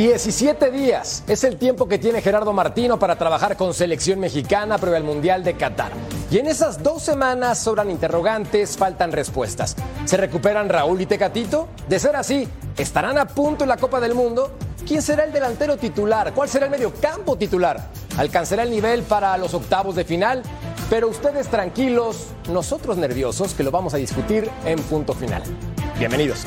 Diecisiete días es el tiempo que tiene Gerardo Martino para trabajar con selección mexicana previo al Mundial de Qatar. Y en esas dos semanas sobran interrogantes, faltan respuestas. ¿Se recuperan Raúl y Tecatito? De ser así, ¿estarán a punto en la Copa del Mundo? ¿Quién será el delantero titular? ¿Cuál será el mediocampo titular? ¿Alcanzará el nivel para los octavos de final? Pero ustedes tranquilos, nosotros nerviosos, que lo vamos a discutir en punto final. Bienvenidos.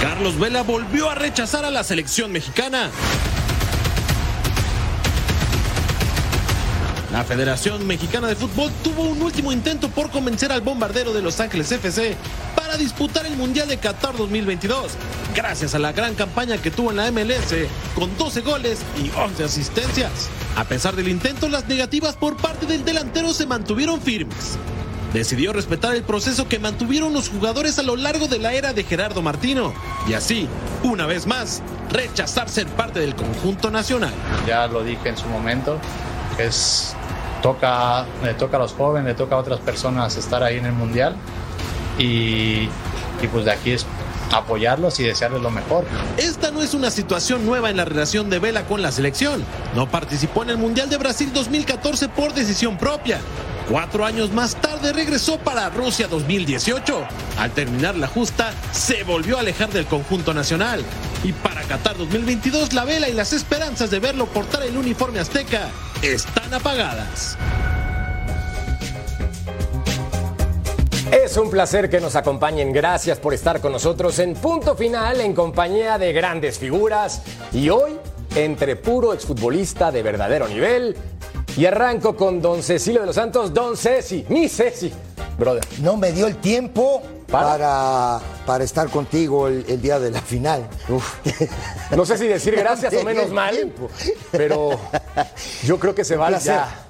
Carlos Vela volvió a rechazar a la selección mexicana. La Federación Mexicana de Fútbol tuvo un último intento por convencer al bombardero de Los Ángeles FC para disputar el Mundial de Qatar 2022, gracias a la gran campaña que tuvo en la MLS, con 12 goles y 11 asistencias. A pesar del intento, las negativas por parte del delantero se mantuvieron firmes. Decidió respetar el proceso que mantuvieron los jugadores a lo largo de la era de Gerardo Martino y así, una vez más, rechazar ser parte del conjunto nacional. Ya lo dije en su momento, es toca, le toca a los jóvenes, le toca a otras personas estar ahí en el mundial y, y pues de aquí es apoyarlos y desearles lo mejor. Esta no es una situación nueva en la relación de Vela con la selección. No participó en el Mundial de Brasil 2014 por decisión propia. Cuatro años más tarde regresó para Rusia 2018. Al terminar la justa, se volvió a alejar del conjunto nacional. Y para Qatar 2022, la vela y las esperanzas de verlo portar el uniforme azteca están apagadas. Es un placer que nos acompañen. Gracias por estar con nosotros en Punto Final en compañía de grandes figuras. Y hoy, entre puro exfutbolista de verdadero nivel. Y arranco con don Cecilio de los Santos, don Ceci, mi Ceci, brother. No me dio el tiempo para, para, estar contigo el, el, día de la final. Uf. No sé si decir gracias o menos mal, tiempo. pero yo creo que se vale ya.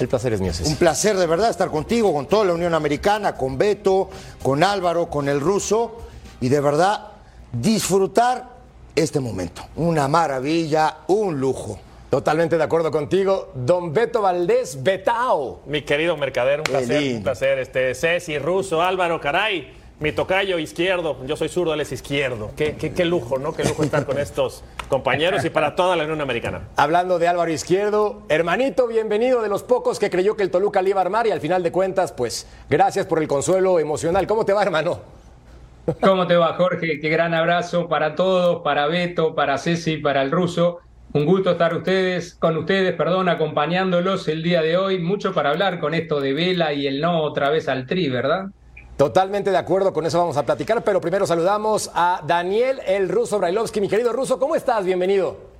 El placer es mío, Ceci. Un placer de verdad estar contigo, con toda la Unión Americana, con Beto, con Álvaro, con el ruso y de verdad disfrutar este momento. Una maravilla, un lujo. Totalmente de acuerdo contigo. Don Beto Valdés, Betao. Mi querido mercader, un placer, un placer. Este, Ceci, Ruso, Álvaro, caray. Mi tocayo izquierdo, yo soy zurdo, él es izquierdo. Qué, qué, qué, lujo, ¿no? Qué lujo estar con estos compañeros y para toda la Unión Americana. Hablando de Álvaro Izquierdo, hermanito, bienvenido de los pocos que creyó que el Toluca le iba a armar y al final de cuentas, pues, gracias por el consuelo emocional. ¿Cómo te va, hermano? ¿Cómo te va, Jorge? Qué gran abrazo para todos, para Beto, para Ceci, para el ruso. Un gusto estar ustedes, con ustedes, perdón, acompañándolos el día de hoy. Mucho para hablar con esto de Vela y el no otra vez al tri, ¿verdad? Totalmente de acuerdo, con eso vamos a platicar, pero primero saludamos a Daniel el Ruso Brailovsky. Mi querido Ruso, ¿cómo estás? Bienvenido.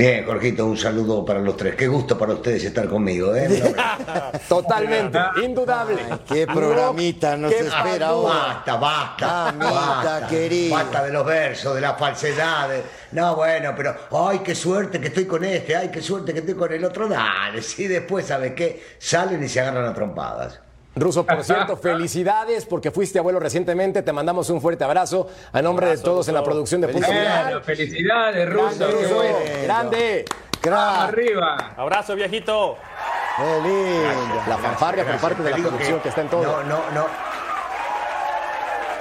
Bien, Jorgito, un saludo para los tres. Qué gusto para ustedes estar conmigo, ¿eh? Totalmente, indudable. Ay, qué programita nos qué espera Ah, ahora. Basta, basta. Mamita basta, querida. Basta de los versos, de las falsedades. No, bueno, pero, ay, qué suerte que estoy con este, ay, qué suerte que estoy con el otro. Dale, sí, después, ¿sabes qué? Salen y se agarran a trompadas. Ruso, por cierto, felicidades porque fuiste abuelo recientemente. Te mandamos un fuerte abrazo a nombre de todos en la producción de Punto Final. Bueno, felicidades, Ruso. Grande, Ruso. bueno. Grande. Crack, Arriba. Abrazo, viejito. qué lindo. La fanfarria por parte de la producción que está en todo. No, no, no.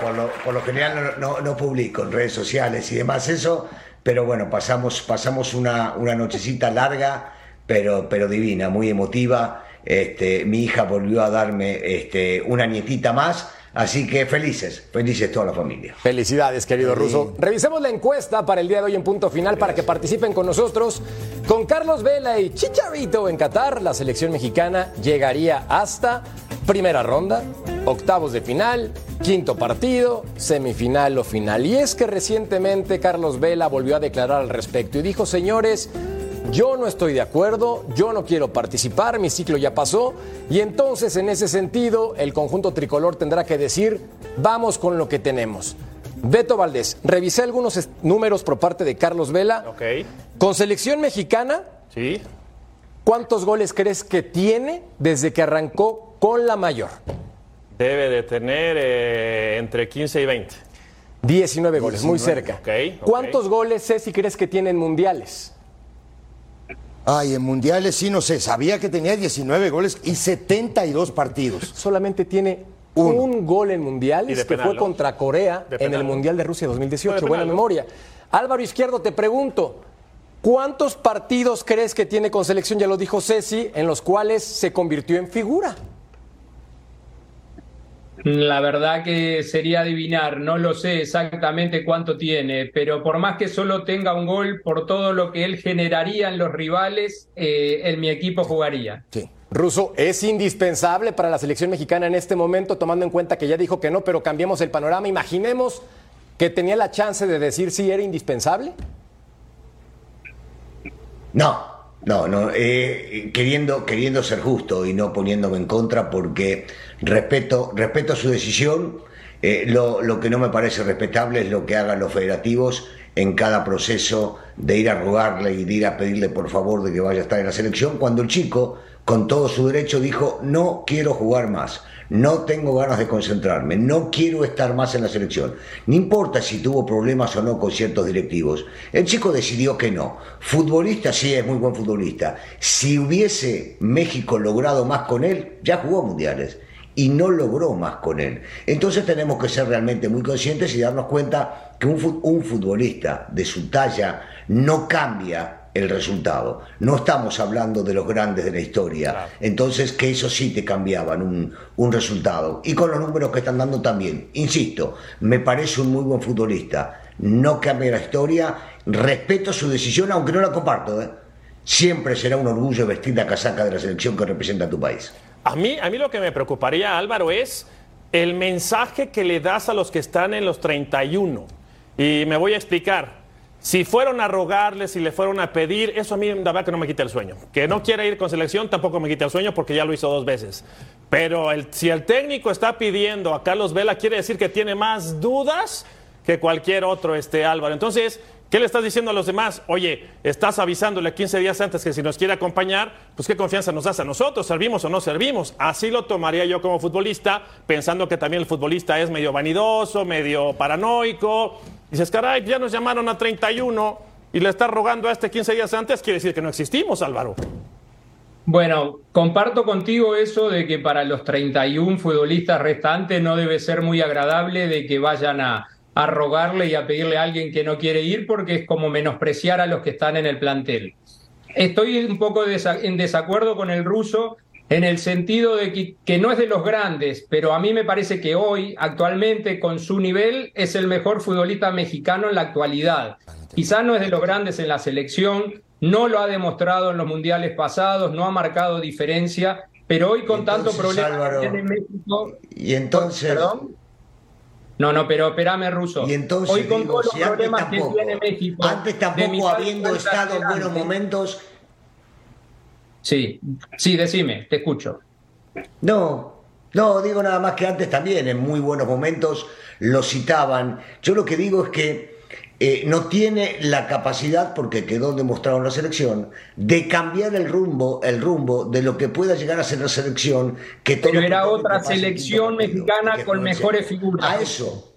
Por lo, por lo general no, no, no publico en redes sociales y demás eso, pero bueno, pasamos, pasamos una, una nochecita larga, pero, pero divina, muy emotiva. Este, mi hija volvió a darme este, una nietita más, así que felices, felices toda la familia. Felicidades, querido Ruso. Revisemos la encuesta para el día de hoy en punto final para que participen con nosotros. Con Carlos Vela y Chicharito en Qatar, la selección mexicana llegaría hasta primera ronda, octavos de final, quinto partido, semifinal o final. Y es que recientemente Carlos Vela volvió a declarar al respecto y dijo, señores, yo no estoy de acuerdo, yo no quiero participar, mi ciclo ya pasó y entonces en ese sentido el conjunto tricolor tendrá que decir, vamos con lo que tenemos. Beto Valdés, revisé algunos números por parte de Carlos Vela. Ok. Con selección mexicana, Sí. ¿cuántos goles crees que tiene desde que arrancó con la mayor? Debe de tener eh, entre 15 y 20. 19 goles, muy cerca. Ok, ok. ¿Cuántos goles, Ceci, crees que tiene en mundiales? Ay, en mundiales sí, no sé. Sabía que tenía 19 goles y 72 partidos. Solamente tiene Uno. un gol en Y mundiales, que fue contra Corea en el. Mundial de Rusia 2018. Fue de Buena memoria. Álvaro Izquierdo, te pregunto, ¿cuántos partidos crees que tiene con selección, ya lo dijo Ceci, en los cuales se convirtió en figura? La verdad que sería adivinar, no lo sé exactamente cuánto tiene, pero por más que solo tenga un gol, por todo lo que él generaría en los rivales, eh, en mi equipo jugaría. Sí. Russo es indispensable para la selección mexicana en este momento, tomando en cuenta que ya dijo que no, pero cambiemos el panorama. Imaginemos que tenía la chance de decir si era indispensable. No, no, no. eh, queriendo, queriendo ser justo y no poniéndome en contra porque respeto, respeto su decisión. eh, lo, lo que no me parece respetable es lo que hagan los federativos en cada proceso de ir a rogarle y de ir a pedirle por favor de que vaya a estar en la selección, cuando el chico, con todo su derecho, dijo, no quiero jugar más, no tengo ganas de concentrarme, no quiero estar más en la selección. No importa si tuvo problemas o no con ciertos directivos, el chico decidió que no. Futbolista sí es muy buen futbolista. Si hubiese México logrado más con él, ya jugó mundiales y no logró más con él. Entonces tenemos que ser realmente muy conscientes y darnos cuenta que un, un futbolista de su talla no cambia el resultado. No estamos hablando de los grandes de la historia. Entonces que eso sí te cambiaban un, un resultado. Y con los números que están dando también. Insisto, me parece un muy buen futbolista. No cambia la historia. Respeto su decisión, aunque no la comparto. ¿eh? Siempre será un orgullo vestir la casaca de la selección que representa a tu país. A mí, a mí lo que me preocuparía, Álvaro, es el mensaje que le das a los que están en los 31. Y me voy a explicar. Si fueron a rogarle, si le fueron a pedir, eso a mí la verdad que no me quita el sueño. Que no quiera ir con selección tampoco me quita el sueño porque ya lo hizo dos veces. Pero si el técnico está pidiendo a Carlos Vela, quiere decir que tiene más dudas que cualquier otro, este Álvaro. Entonces, ¿qué le estás diciendo a los demás? Oye, estás avisándole 15 días antes que si nos quiere acompañar, pues qué confianza nos das a nosotros, servimos o no servimos. Así lo tomaría yo como futbolista, pensando que también el futbolista es medio vanidoso, medio paranoico. Dices, caray, ya nos llamaron a 31 y le estás rogando a este 15 días antes, quiere decir que no existimos, Álvaro. Bueno, comparto contigo eso de que para los 31 futbolistas restantes no debe ser muy agradable de que vayan a, a rogarle y a pedirle a alguien que no quiere ir porque es como menospreciar a los que están en el plantel. Estoy un poco en desacuerdo con el ruso en el sentido de que, que no es de los grandes, pero a mí me parece que hoy, actualmente, con su nivel, es el mejor futbolista mexicano en la actualidad. Quizá no es de los grandes en la selección, no lo ha demostrado en los mundiales pasados, no ha marcado diferencia, pero hoy con tanto Entonces, problema Álvaro, que tiene México... Y entonces, ¿Perdón? No, no, pero espérame, Ruso. y entonces hoy con digo, todos los si problemas tampoco, que tiene México... antes tampoco habiendo estado en buenos momentos, Sí, sí, decime, te escucho. no, no, digo nada más que antes también, en muy buenos momentos lo citaban. Yo lo que digo es que eh, no tiene la capacidad, porque quedó demostrado en la selección, de cambiar el rumbo, el rumbo de lo que pueda llegar a ser la selección. Que Pero era otra selección partido, mexicana con mejores figuras. A eso.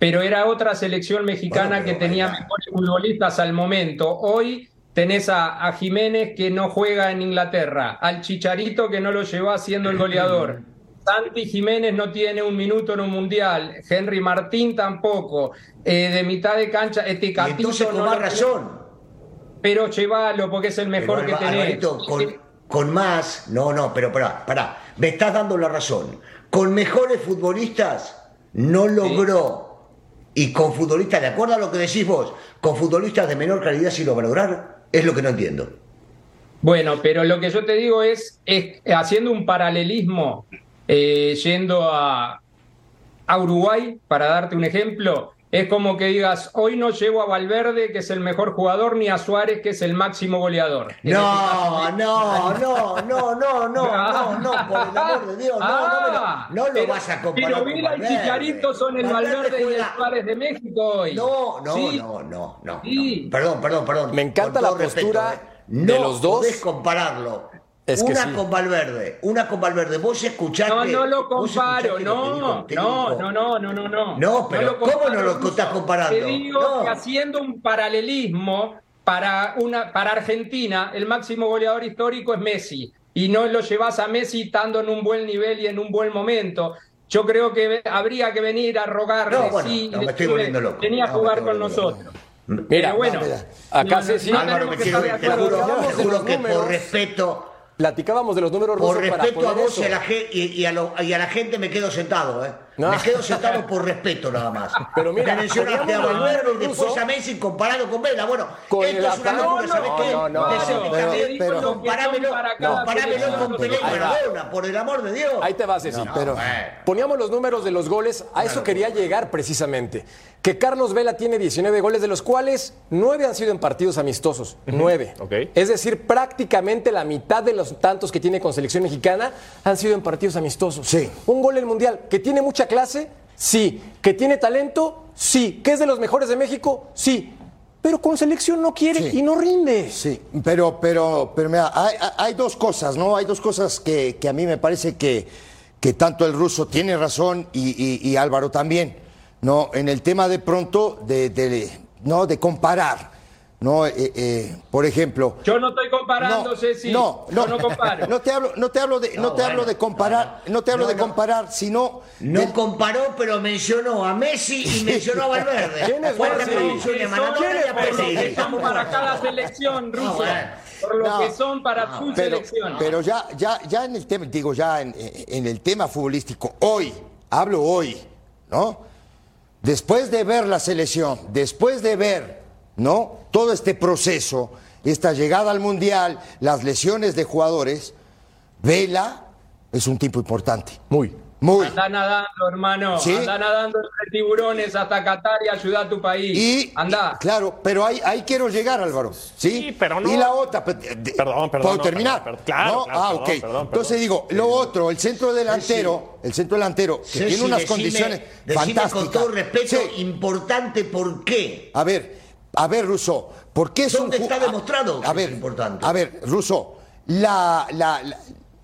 Pero era otra selección mexicana Bueno, que tenía mejores futbolistas al momento. Hoy tenés a, a Jiménez que no juega en Inglaterra, al Chicharito que no lo llevó haciendo el goleador. Santi Jiménez no tiene un minuto en un mundial, Henry Martín tampoco, eh, de mitad de cancha, este entonces con no más razón. pero llévalo porque es el mejor Pero, que Alba- tenés. Alvarito, con, con más, no, no, pero pará, pará, me estás dando la razón. Con mejores futbolistas no logró. Y con futbolistas, de acuerdo a lo que decís vos, con futbolistas de menor calidad sí logra lograr. Es lo que no entiendo. Bueno, pero lo que yo te digo es, es haciendo un paralelismo, eh, yendo a, a Uruguay, para darte un ejemplo, es como que digas, hoy no llevo a Valverde, que es el mejor jugador, ni a Suárez, que es el máximo goleador. No, no, no, no, no, no, no, no, por el amor de Dios, no, no, no, lo vas a comparar Pero Vila y Chicharito son el Valverde y el Suárez de México hoy. No, no, no, no, no, Perdón, perdón, perdón. Me encanta la postura ¿eh? de los dos. No podés compararlo una con Valverde, una con Valverde. Vos escuchaste. No, no lo comparo, no, no, no, no, no, no, no. No, pero ¿cómo no lo estás comparando? Te digo que haciendo un paralelismo para, una, para Argentina, el máximo goleador histórico es Messi. Y no lo llevas a Messi estando en un buen nivel y en un buen momento. Yo creo que habría que venir a rogarle no, bueno, sí, no, me estoy volviendo loco. Venía a jugar con nosotros. Mira, bueno, acá sí, sí. Álvaro, me quiero, te juro, te juro que por respeto Platicábamos de los números Por respeto a vos y a, la, y, a y, a la, gente me quedo sentado, ¿eh? Me quedo sentado por respeto nada más. Pero mira, me mencionaste a Valverde y después a Messi comparado con Vela. Bueno, esto es una locura, ¿sabes qué? No, no, pero, comparámelo, con Pelé y Maradona, por el amor de Dios. Ahí te vas, Ceci. pero poníamos los números de los goles, a eso quería llegar precisamente. Que Carlos Vela tiene 19 goles, de los cuales 9 han sido en partidos amistosos. 9. Es decir, prácticamente la mitad de los tantos que tiene con selección mexicana han sido en partidos amistosos. Sí. Un gol en el Mundial que tiene mucha clase, sí. Que tiene talento, sí. Que es de los mejores de México, sí. Pero con selección no quiere y no rinde. Sí, pero, pero, pero mira, hay, dos cosas, ¿no? Hay dos cosas que, a mí me parece que, que tanto el ruso tiene razón y Álvaro también. ¿No? En el tema de pronto de, ¿no? de comparar. ¿no? Eh, eh, por ejemplo. Yo no estoy comparando, no, Ceci. No, no, no comparo. No te hablo, no te hablo de, no, te hablo de comparar, no, te hablo de comparar, sino. No comparó, pero mencionó a Messi y mencionó a Valverde. ¿Quién es Messi? Son para cada selección ruso. Por lo que son para su selección. Pero ya, ya, ya en el tema, digo, ya en, en el tema futbolístico, hoy, hablo hoy, ¿no? Después de ver la selección, después de ver, ¿no? Todo este proceso, esta llegada al Mundial, las lesiones de jugadores, Vela es un tipo importante. Muy. Muy. Anda nadando, hermano. ¿Sí? Anda nadando entre tiburones hasta Qatar y ayuda a tu país. Y, Anda. claro, pero ahí, ahí quiero llegar, Álvaro. ¿sí? pero no. Y la otra. Perdón, perdón. ¿Puedo terminar? claro, Ah, ok. Entonces digo, lo otro, el centro delantero, el centro delantero, que tiene unas condiciones fantásticas. con todo respeto, importante, ¿por qué? A ver, a ver, Russo, ¿por qué es ¿Dónde está demostrado a, ver, es importante? A ver, Russo, la, la,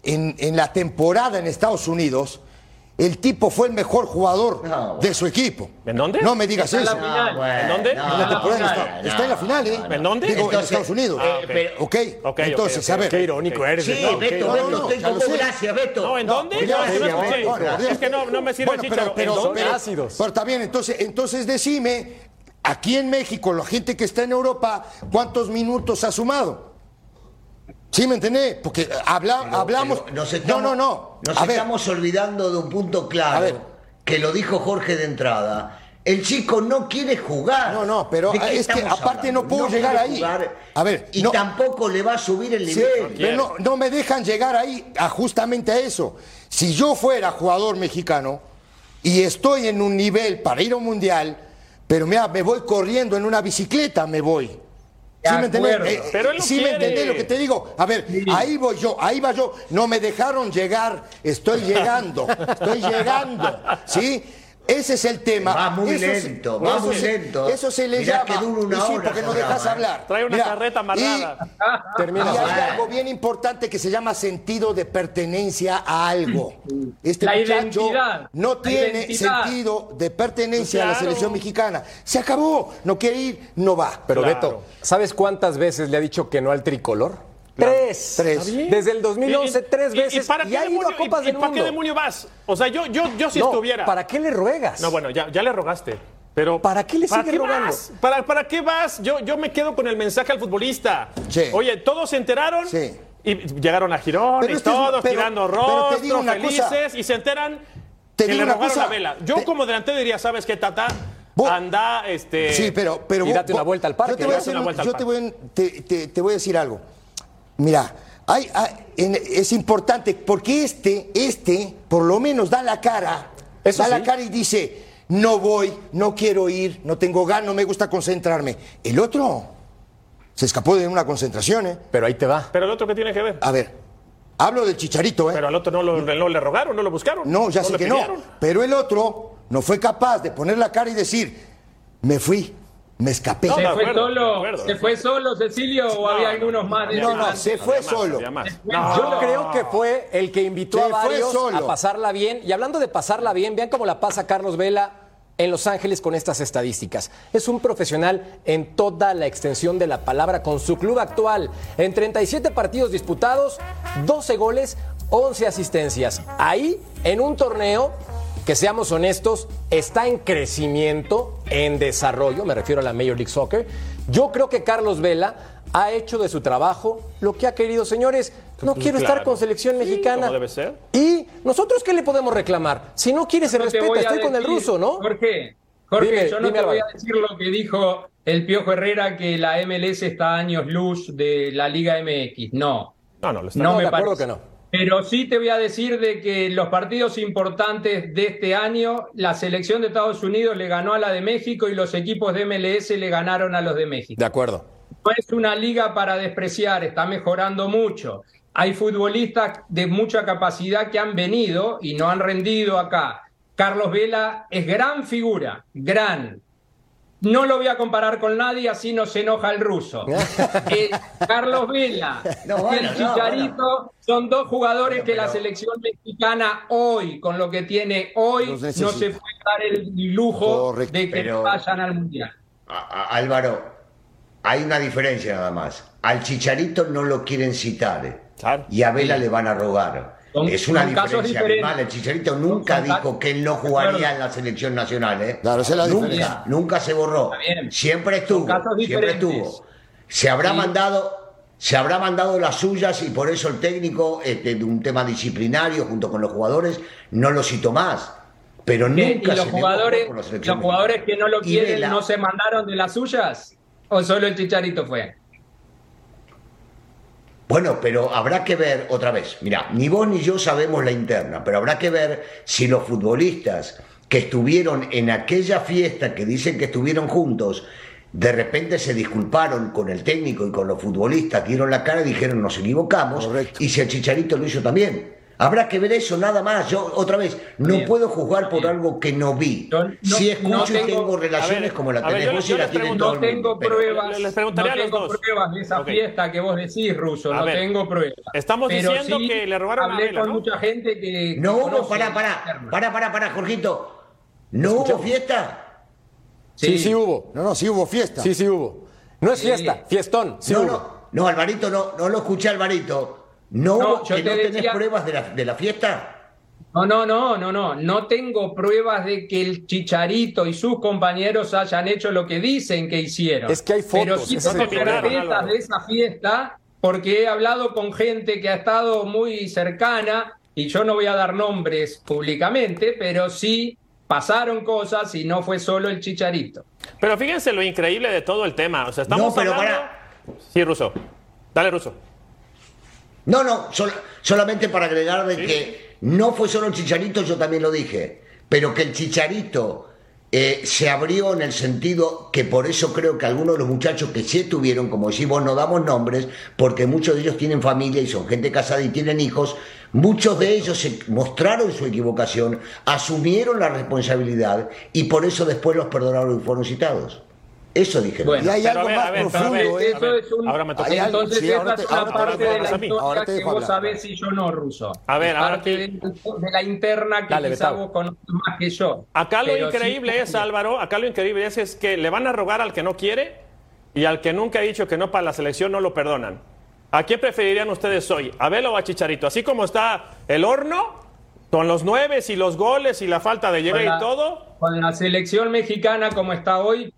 en, en la temporada en Estados Unidos el tipo fue el mejor jugador de su equipo. ¿En dónde? No me digas eso. ¿En dónde? está, está, en la final, ¿eh? ¿En dónde? Digo, en Estados Unidos. Ah, ok. okay. Entonces, a ver. Qué irónico eres. Sí, Beto, Beto, estoy gracias, Beto. No, ¿en dónde? Es que no, no me sirve bueno, pero, pero, ¿En pero, ácidos. Pero está bien, entonces, entonces decime, aquí en México, la gente que está en Europa, ¿cuántos minutos ha sumado? ¿Sí me entendés? Porque habla, hablamos... no, no, no. Nos estamos olvidando de un punto claro, que lo dijo Jorge de entrada. El chico no quiere jugar. No, no, pero es que aparte no puedo llegar ahí. a ver, y tampoco le va a subir el nivel. pero no, no me dejan llegar ahí a justamente a eso. Si yo fuera jugador mexicano y estoy en un nivel para ir a un mundial, pero mira, me voy corriendo en una bicicleta, me voy. ¿Sí me entendés? Eh, Pero él ¿Sí me entendés lo que te digo? A ver, ahí voy yo, ahí va yo. No me dejaron llegar, estoy llegando, estoy llegando. ¿Sí? Ese es el tema. Va muy lento, va muy lento. Eso se le llama. que dura una hora. porque no dejas hablar. Trae una carreta amarrada. Y, termina. y hay algo bien importante que se llama sentido de pertenencia a algo. Este la muchacho no tiene sentido de pertenencia a la selección mexicana. Se acabó. No quiere ir, no va. Pero Beto, ¿sabes cuántas veces le ha dicho que no al tricolor? Tres. Tres. Desde el 2011, tres veces. ¿Y, para qué ha ido a Copas del ¿Para qué demonio vas? O sea, yo, yo, yo si estuviera. ¿Para qué le ruegas? No, bueno, ya, ya le rogaste. Pero ¿Para qué le sigue rogando? ¿Para, ¿Para qué vas? Yo, yo me quedo con el mensaje al futbolista. Oye, todos se enteraron. Sí. Y llegaron a Girón y todos tirando rostros, felices, y se enteran que le rogaron la vela. Yo como delantero diría, ¿sabes qué, Tata? anda, este. Sí, pero. pero y date una vuelta al parque. Yo te voy a, te te, te, voy a decir algo. Mira, hay, es importante porque este, este, por lo menos da la cara. da la cara y dice: No voy, no quiero ir, no tengo ganas, no me gusta concentrarme. El otro se escapó de una concentración, ¿eh? Pero ahí te va. Pero el otro, ¿qué tiene que ver? A ver, hablo del chicharito, ¿eh? Pero al otro no, lo, no le rogaron, no lo buscaron. No, ya sé que no. Pero el otro no fue capaz de poner la cara y decir, me fui, me escapé. ¿Se, fue solo, ¿Se fue solo, Cecilio, o había algunos más? De no, no, se fue solo. Yo creo que fue el que invitó a varios a pasarla bien. Y hablando de pasarla bien, vean cómo la pasa Carlos Vela en Los Ángeles con estas estadísticas. Es un profesional en toda la extensión de la palabra con su club actual. En 37 partidos disputados, 12 goles, 11 asistencias. Ahí, en un torneo que seamos honestos, está en crecimiento, en desarrollo, me refiero a la Major League Soccer. Yo creo que Carlos Vela ha hecho de su trabajo lo que ha querido, señores. No quiero estar con selección mexicana. debe ser. Y nosotros qué le podemos reclamar? Si no quiere se respeta, estoy con el ruso, ¿no? Jorge, Jorge, yo no te voy a decir lo que dijo el Piojo Herrera que la MLS está a años luz de la Liga MX. No. No, no, no, me parece. que no. Pero sí te voy a decir de que los partidos importantes de este año, la selección de Estados Unidos le ganó a la de México y los equipos de MLS le ganaron a los de México. De acuerdo. No es una liga para despreciar, está mejorando mucho. Hay futbolistas de mucha capacidad que han venido y no han rendido acá. Carlos Vela es gran figura, gran, no lo voy a comparar con nadie, así no se enoja el ruso. Eh, Carlos Vela y el Chicharito son dos jugadores que la selección mexicana hoy, con lo que tiene hoy, no se puede dar el lujo de que vayan al Mundial. Álvaro, hay una diferencia nada más. Al Chicharito no lo quieren citar y a Vela le van a rogar es una diferencia animal. El Chicharito nunca dijo que él no jugaría en la selección nacional. ¿eh? nunca, nunca se borró. Siempre estuvo. Siempre estuvo. Se habrá mandado. Se habrá mandado las suyas y por eso el técnico, este, de un tema disciplinario junto con los jugadores, no lo citó más. Pero nunca ¿Y los jugadores, los jugadores que no lo quieren no se mandaron de las suyas? ¿O solo el Chicharito fue? Bueno, pero habrá que ver otra vez. Mira, ni vos ni yo sabemos la interna, pero habrá que ver si los futbolistas que estuvieron en aquella fiesta que dicen que estuvieron juntos, de repente se disculparon con el técnico y con los futbolistas, dieron la cara y dijeron nos equivocamos, y si el Chicharito lo hizo también. Habrá que ver eso, nada más. Yo, otra vez, no puedo juzgar por algo que no vi. si escucho y tengo relaciones como la tenés y la tienen No tengo pruebas, no tengo pruebas de esa fiesta que vos decís, Ruso, no tengo pruebas. Estamos diciendo que le robaron hablé a con mucha gente que... No hubo, pará, pará, pará, pará, pará, Jorgito. ¿No hubo fiesta? Sí. sí, hubo. No, no, sí hubo fiesta. Sí, sí hubo. No es fiesta, fiestón, sí no, hubo. No, no, Alvarito, no, no lo escuché, Alvarito. ¿No, yo que no tenés pruebas de la, de la fiesta? No, no, no, no, no. No tengo pruebas de que el Chicharito y sus compañeros hayan hecho lo que dicen que hicieron. Es que hay fotos. Pero sí tengo carpetas de esa fiesta porque he hablado con gente que ha estado muy cercana y yo no voy a dar nombres públicamente, pero sí pasaron cosas y no fue solo el Chicharito. Pero fíjense lo increíble de todo el tema. O sea, estamos no, pero Para... Sí, Ruso. Dale, Ruso. No, no, solamente para agregar de que no fue solo el chicharito, yo también lo dije, pero que el chicharito eh, se abrió en el sentido que por eso creo que algunos de los muchachos que sí tuvieron, como decimos, no damos nombres, porque muchos de ellos tienen familia y son gente casada y tienen hijos, muchos de ellos se mostraron su equivocación, asumieron la responsabilidad y por eso después los perdonaron y fueron citados. Eso dije. Bueno, y hay algo más profundo. ¿eh? Eso es un... Ahora me toca. Entonces, sí, esa es una parte de la historia que vos sabés y yo no, Ruso. A ver, ahora parte de, de, la interna que Dale, quizá vos conoces más que yo. Acá lo increíble es, Álvaro, acá lo increíble es, es que le van a rogar al que no quiere y al que nunca ha dicho que no para la selección no lo perdonan. ¿A quién preferirían ustedes hoy? ¿A Vela o a Chicharito? Así como está el horno, con los nueve y los goles y la falta de llegar y todo. Con la selección mexicana como está hoy,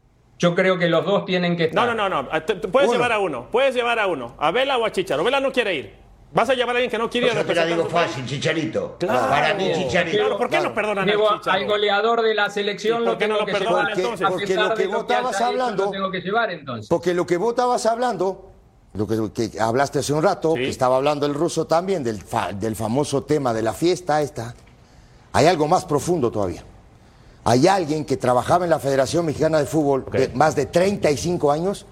yo creo que los dos tienen que estar. No, no, no, no. Puedes llevar a uno. Puedes llevar a uno. ¿A Vela o a Chicharo? Vela no quiere ir. ¿Vas a llevar a alguien que no quiere Yo te la digo fácil, Chicharito. Claro. Para mí, Chicharito. Claro, ¿Por qué no perdonan Llevo al Chicharito? al goleador de la selección ¿Y por qué no tengo lo que perdonan llevar. entonces? A Porque pesar lo que de vos estabas hablando- lo tengo que llevar entonces. Porque lo que vos estabas hablando, lo que, que hablaste hace un rato, Sí. que estaba hablando el ruso también, del, fa- del famoso tema de la fiesta esta, hay algo más profundo todavía. Hay alguien que trabajaba en la Federación Mexicana de Fútbol de más de 35 años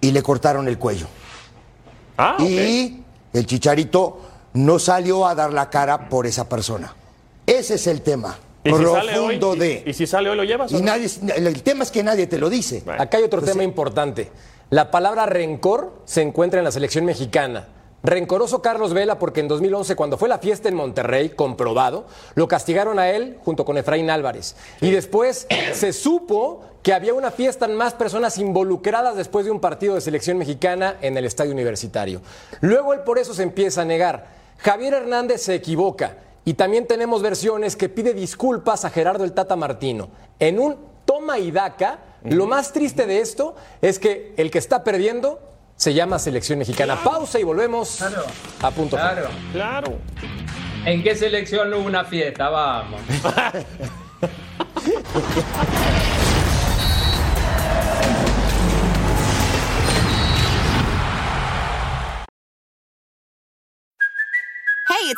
y le cortaron el cuello. Ah. Y el chicharito no salió a dar la cara por esa persona. Ese es el tema ¿Y si sale hoy? profundo ¿Y- de... ¿Y si sale hoy lo llevas? o Y no? nadie, el tema es que nadie te lo dice. Bueno. Acá hay otro tema importante. La palabra rencor se encuentra en la selección mexicana. Rencoroso Carlos Vela porque en 2011, cuando fue la fiesta en Monterrey, comprobado, lo castigaron a él junto con Efraín Álvarez. Y después se supo que había una fiesta en más personas involucradas después de un partido de selección mexicana en el estadio universitario. Luego él por eso se empieza a negar. Javier Hernández se equivoca. Y también tenemos versiones que pide disculpas a Gerardo el Tata Martino. En un toma y daca, lo más triste de esto es que el que está perdiendo se llama selección mexicana. Pausa y volvemos Claro. a punto. final. Claro. Claro. ¿En qué selección hubo una fiesta? Vamos.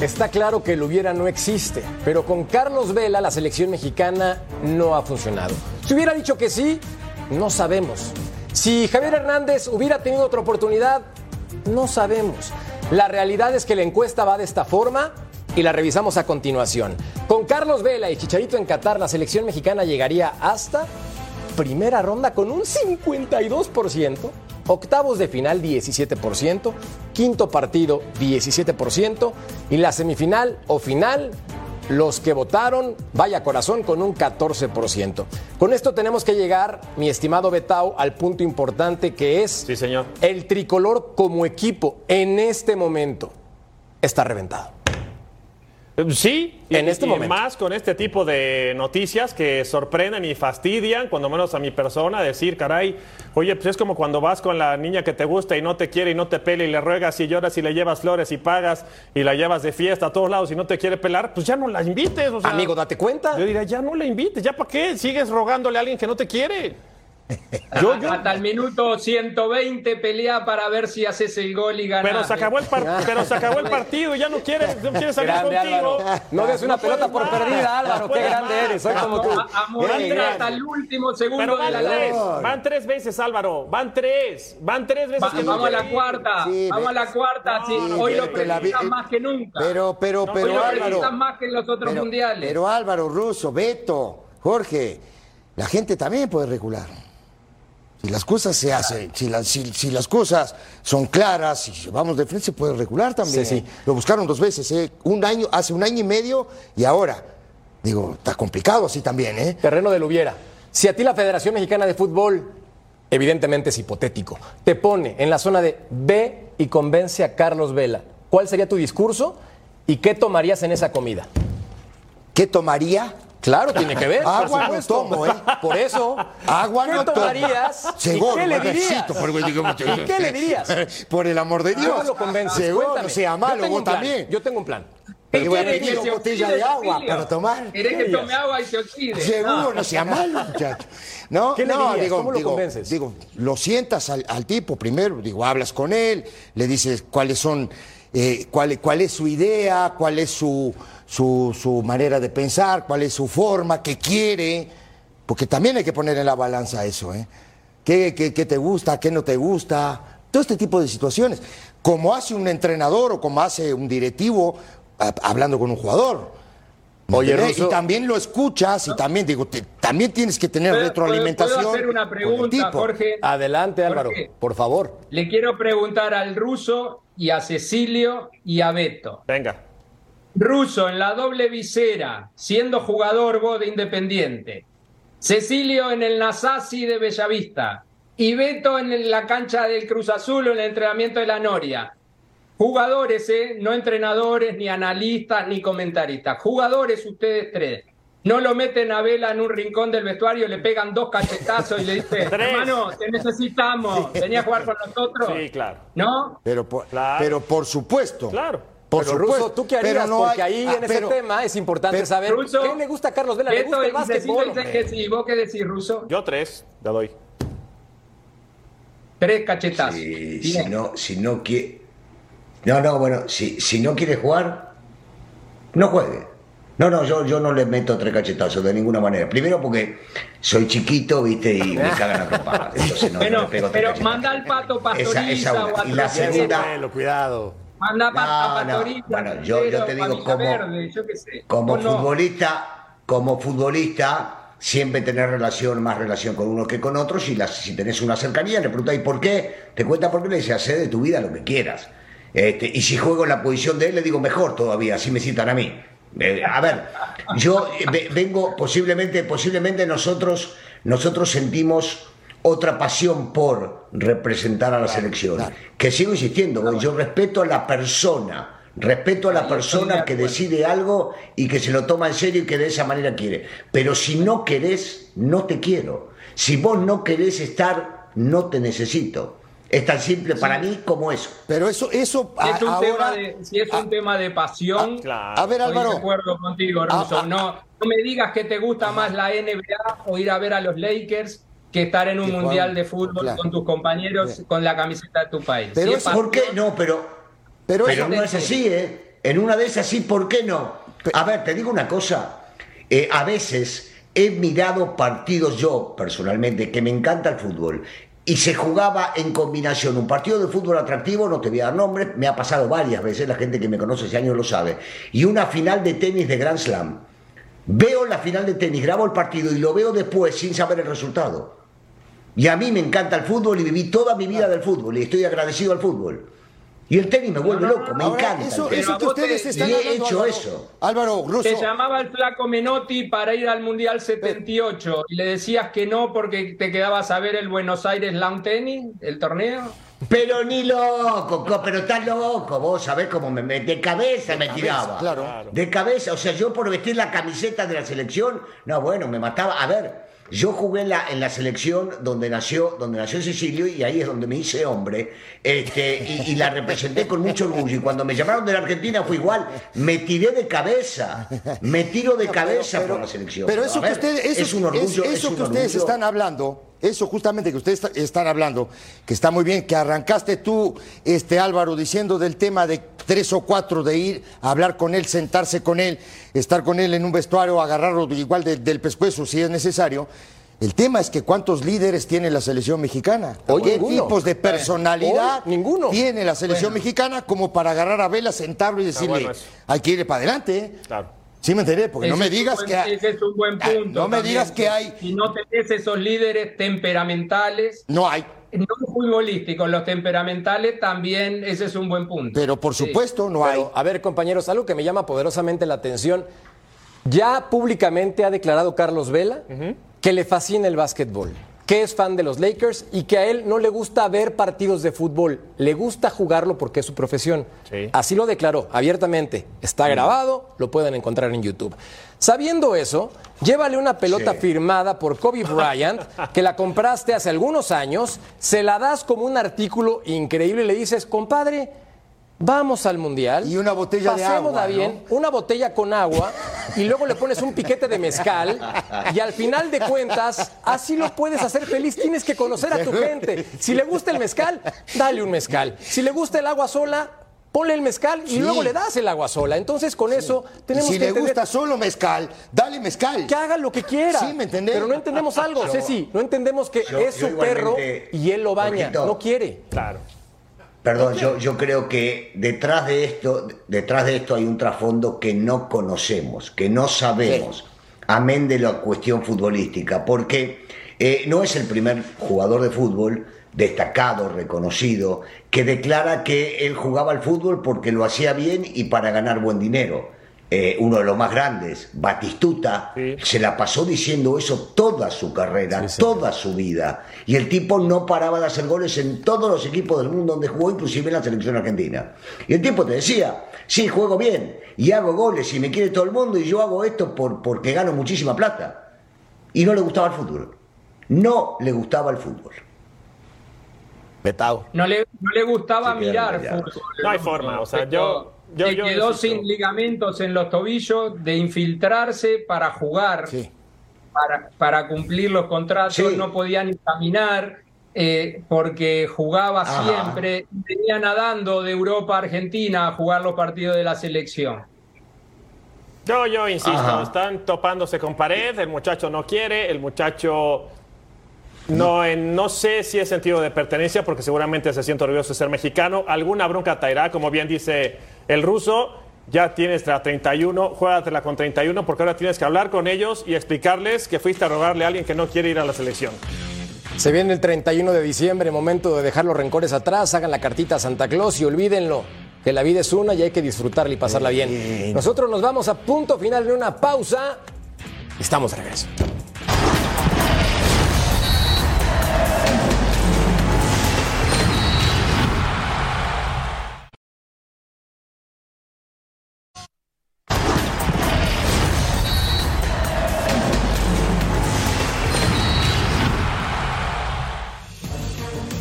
Está claro que el hubiera no existe, pero con Carlos Vela la selección mexicana no ha funcionado. Si hubiera dicho que sí, no sabemos. Si Javier Hernández hubiera tenido otra oportunidad, no sabemos. La realidad es que la encuesta va de esta forma y la revisamos a continuación. Con Carlos Vela y Chicharito en Qatar, la selección mexicana llegaría hasta primera ronda con un 52%, octavos de final 17%, quinto partido 17% y la semifinal o final los que votaron, vaya corazón, con un 14%. Con esto tenemos que llegar, mi estimado Betao, al punto importante que es Sí, señor. el tricolor como equipo en este momento está reventado. Sí, y, En este y momento. más con este tipo de noticias que sorprenden y fastidian, cuando menos a mi persona, decir, caray, oye, pues es como cuando vas con la niña que te gusta y no te quiere y no te pela y le ruegas y lloras y le llevas flores y pagas y la llevas de fiesta a todos lados y no te quiere pelar, pues ya no la invites. O sea, Amigo, date cuenta. Yo diría, ya no la invites, ¿ya para qué? Sigues rogándole a alguien que no te quiere. Yo, yo, Hasta el minuto 120 pelea para ver si haces el gol y ganas. pero se acabó el par- pero se acabó el partido y ya no quieres, no quieres salir Grande, contigo. Álvaro. No des una pelota por perdida, Álvaro. no Qué grande más. eres. Soy como tú. Hasta el último segundo Pero de van la tres, van tres veces, Álvaro. Van tres, van tres veces. Va- que no vamos a la cuarta, Sí, vamos a la cuarta. hoy lo precisas más que nunca. Pero, pero, hoy pero, lo Álvaro. más que en los otros Pero, mundiales. pero Álvaro, Russo, Beto, Jorge, la gente también puede regular. Si las cosas se hacen, si las, si, si las cosas son claras, si vamos de frente, se puede regular también. Sí, sí. Lo buscaron dos veces, ¿eh? un año, hace un año y medio y ahora. Digo, está complicado así también, ¿eh? Terreno del hubiera. Si a ti la Federación Mexicana de Fútbol, evidentemente es hipotético, te pone en la zona de ve y convence a Carlos Vela, ¿cuál sería tu discurso y qué tomarías en esa comida? ¿Qué tomaría? Claro, tiene que ver. Agua no supuesto. tomo, ¿eh? Por eso. Agua ¿Qué no tomo. tomarías? ¿Y Seguro, qué le dirías? por- digo, ¿Y qué le dirías? Por el amor de Dios. ¿Cómo lo convences? Seguro, Cuéntame. no sea malo, vos también. Yo tengo un plan. Te voy a ¿Querés pedir una botella de agua para tomar. ¿Querés que tome agua y se oxide? Seguro, No. no sea malo, muchacho. No, ¿Qué le no, dirías? digo, ¿Cómo lo digo, convences? digo, lo sientas al, al tipo primero, digo, hablas con él, le dices cuáles son, eh, cuál, cuál es su idea, cuál es su, su, su manera de pensar, cuál es su forma, qué quiere, porque también hay que poner en la balanza eso, ¿eh? ¿Qué, qué, qué te gusta, qué no te gusta? Todo este tipo de situaciones. Como hace un entrenador o como hace un directivo a- hablando con un jugador. ¿Me Oye? Russo. Y también lo escuchas y también digo, te, también tienes que tener retroalimentación. ¿Puedo hacer una pregunta, Jorge? Adelante, Álvaro, por favor. Le quiero preguntar al ruso y a Cecilio y a Beto. Venga. Ruso en la doble visera, siendo jugador vos de Independiente. Cecilio en el Nasasi de Bellavista. Y Beto en la cancha del Cruz Azul o en el entrenamiento de la Noria. Jugadores, ¿eh? no entrenadores, ni analistas, ni comentaristas. Jugadores ustedes tres. No lo meten a Vela en un rincón del vestuario, le pegan dos cachetazos y le dicen, hermano, te necesitamos, venía a jugar con nosotros. Sí, claro. ¿No? Pero por, pero por supuesto. Claro. Por pero supuesto. Ruso, ¿tú qué harías? pero no Porque hay- ahí ah, en ese pero- tema es importante pero- saber Ruso, qué le gusta a Carlos Vela. ¿Le gusta el básquetbol? que sí. ¿Vos qué decís, Ruso? Yo tres, le doy. Tres cachetazos. Si, Bien. si no, si no quiere. No, no, bueno, si, si no quiere jugar, no juegue. No, no, yo, yo no le meto tres cachetazos de ninguna manera. Primero porque soy chiquito, viste, y me cagan a trompadas. Entonces no, no le pego tres pero manda al pato pastoriza esa o una. a Y la segunda- cuidado. Manda a No, no. pastoriza. Bueno, yo- yo te digo como- Verde, yo qué sé. Como futbolista, como futbolista, siempre tener relación, más relación con unos que con otros, y las- si tenés una cercanía, le preguntáis por qué, te cuenta por qué, le dice, hacer de tu vida lo que quieras. Este, y si juego en la posición de él, le digo mejor todavía, así me citan a mí. Eh, a ver, yo eh, ve- vengo, posiblemente, posiblemente nosotros, nosotros sentimos otra pasión por representar a la selección. Que sigo insistiendo, yo respeto a la persona, respeto a la persona que decide algo y que se lo toma en serio y que de esa manera quiere. Pero si no querés, no te quiero. Si vos no querés estar, no te necesito. Es tan simple para mí como eso. Pero eso, eso Si es un, a- tema, ahora. de, si es un tema de pasión, Claro. A ver, estoy Álvaro. de acuerdo contigo, Ruso. Ah, ah, no, no me digas que te gusta más la NBA o ir a ver a los Lakers que estar en un Que juegan- mundial de fútbol claro. con tus compañeros con la camiseta de tu país. Pero Si es ¿Por qué? No, pero Pero, Pero eso- no es así, ¿eh? En una de esas sí, ¿por qué no? A ver, te digo una cosa. Eh, a veces he mirado partidos yo, personalmente, que me encanta el fútbol, y se jugaba en combinación un partido de fútbol atractivo, no te voy a dar nombre, me ha pasado varias veces, la gente que me conoce hace años lo sabe, y una final de tenis de Grand Slam. Veo la final de tenis, grabo el partido y lo veo después sin saber el resultado. Y a mí me encanta el fútbol y viví toda mi vida del fútbol y estoy agradecido al fútbol. Y el tenis me vuelve loco, me ahora, encanta. eso, eso que ustedes te- están y he hablando, hecho Álvaro, eso. Álvaro, Russo. Te llamaba el flaco Menotti para ir al Mundial 78 y le decías que no porque te quedabas a ver el Buenos Aires Lawn Tennis, el torneo. Pero ni loco, co- pero estás loco, vos sabés cómo me, me- de cabeza me tiraba. claro. De cabeza, o sea, yo por vestir la camiseta de la selección, no, bueno, me mataba. A ver, yo jugué en la, en la selección donde nació, donde nació Cecilio y ahí es donde me hice hombre, este, y, y la representé con mucho orgullo. Y cuando me llamaron de la Argentina fue igual, me tiré de cabeza, me tiro de cabeza por la selección. Pero eso que ustedes, eso, es un orgullo, es- es eso un que ustedes orgullo. están hablando, eso justamente que ustedes está- están hablando, que está muy bien, que arrancaste tú, este Álvaro, diciendo del tema de tres o cuatro de ir a hablar con él, sentarse con él, estar con él en un vestuario, agarrarlo igual de- del pescuezo si es necesario. El tema es que cuántos líderes tiene la selección mexicana. Hoy ¿Qué ninguno. tipos de personalidad Hoy ninguno. tiene la selección mexicana como para agarrar a Vela, sentarlo y decirle, bueno hay que ir para adelante? ¿eh?". Claro. Sí me enteré, porque no me digas buen- que... ese es un buen Ah, punto. No me también, digas que hay... Si no tenés esos líderes temperamentales, No hay. no futbolísticos, los temperamentales también, ese es un buen punto. Pero por Sí. supuesto no hay. Pero, a ver, compañeros, algo que me llama poderosamente la atención. Ya públicamente ha declarado Carlos Vela que le fascina el básquetbol, que es fan de los Lakers y que a él no le gusta ver partidos de fútbol, le gusta jugarlo porque es su profesión. Sí. Así lo declaró abiertamente. Está grabado, lo pueden encontrar en YouTube. Sabiendo eso, llévale una pelota Sí. firmada por Kobe Bryant, que la compraste hace algunos años, se la das como un artículo increíble y le dices, compadre, vamos al mundial. Y una botella de pasémosla agua, bien, una botella con agua, y luego le pones un piquete de mezcal, y al final de cuentas, así lo puedes hacer feliz. Tienes que conocer a tu gente. Si le gusta el mezcal, dale un mezcal. Si le gusta el agua sola, ponle el mezcal y Sí. luego le das el agua sola. Entonces, con eso, tenemos si que le entender gusta solo mezcal, dale mezcal. que haga lo que quiera. Sí, ¿me entendés? Pero no entendemos algo, Yo- Ceci. No entendemos que yo- es su perro y él lo baña. No quiere. Claro. Perdón, yo, yo creo que detrás de esto, detrás de esto hay un trasfondo que no conocemos, que no sabemos. amén de la cuestión futbolística, porque eh, no es el primer jugador de fútbol destacado, reconocido, que declara que él jugaba al fútbol porque lo hacía bien y para ganar buen dinero. Eh, uno de los más grandes, Batistuta, se la pasó diciendo eso toda su carrera, toda su vida. Y el tipo no paraba de hacer goles en todos los equipos del mundo donde jugó, inclusive en la selección argentina. Y el tipo te decía, sí, juego bien y hago goles y me quiere todo el mundo y yo hago esto por, porque gano muchísima plata. Y no le gustaba el fútbol. No le gustaba el fútbol. No le, no le gustaba mirar fútbol. No hay forma, o sea, yo... yo se quedó sin ligamentos en los tobillos de infiltrarse para jugar, para, para, cumplir los contratos, no podía ni caminar. Eh, porque jugaba siempre, venía nadando de Europa a Argentina a jugar los partidos de la selección. Yo, yo insisto, están topándose con pared, el muchacho no quiere, el muchacho no, no sé si es sentido de pertenencia, porque seguramente se siente orgulloso de ser mexicano. Alguna bronca traerá, como bien dice el ruso. Ya tienes la 31, juégatela con 31, porque ahora tienes que hablar con ellos y explicarles que fuiste a rogarle a alguien que no quiere ir a la selección. Se viene el 31 de diciembre, momento de dejar los rencores atrás, hagan la cartita a Santa Claus y olvídenlo, que la vida es una y hay que disfrutarla y pasarla bien. Nosotros nos vamos a punto final de una pausa. Estamos de regreso.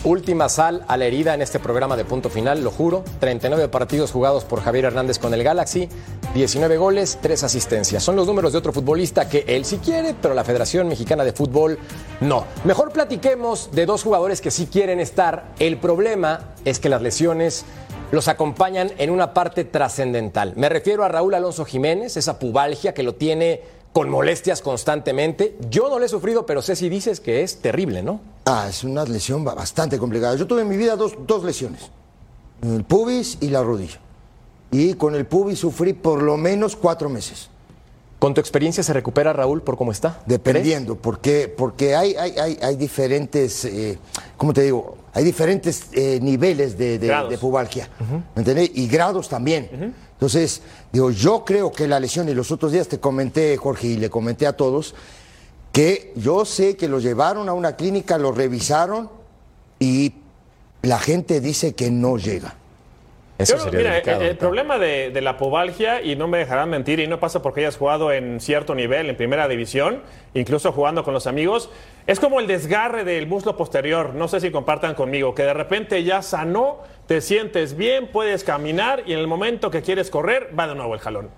Última sal a la herida en este programa de punto final, lo juro. 39 partidos jugados por Javier Hernández con el Galaxy, 19 goles, 3 asistencias. Son los números de otro futbolista que él sí quiere, pero la Federación Mexicana de Fútbol no. Mejor platiquemos de dos jugadores que sí quieren estar. El problema es que las lesiones los acompañan en una parte trascendental. Me refiero a Raúl Alonso Jiménez, esa pubalgia que lo tiene con molestias constantemente. Yo no le he sufrido, pero sé si dices que es terrible, ¿no? Ah, es una lesión bastante complicada. Yo tuve en mi vida dos, dos lesiones, el pubis y la rodilla. Y con el pubis sufrí por lo menos cuatro meses. ¿Con tu experiencia se recupera Raúl por cómo está? Dependiendo, porque, porque hay, hay, hay, diferentes, eh, ¿cómo te digo? Hay diferentes eh, niveles de, de, pubalgia, ¿me entendés? Y grados también. Entonces, digo, yo creo que la lesión, y los otros días te comenté, Jorge, y le comenté a todos, que yo sé que lo llevaron a una clínica, lo revisaron y la gente dice que no llega. Eso mira, el, problema de, la pubalgia, y no me dejarán mentir, y no pasa porque hayas jugado en cierto nivel, en primera división, incluso jugando con los amigos, es como el desgarre del muslo posterior, no sé si compartan conmigo, que de repente ya sanó, te sientes bien, puedes caminar, y en el momento que quieres correr, va de nuevo el jalón.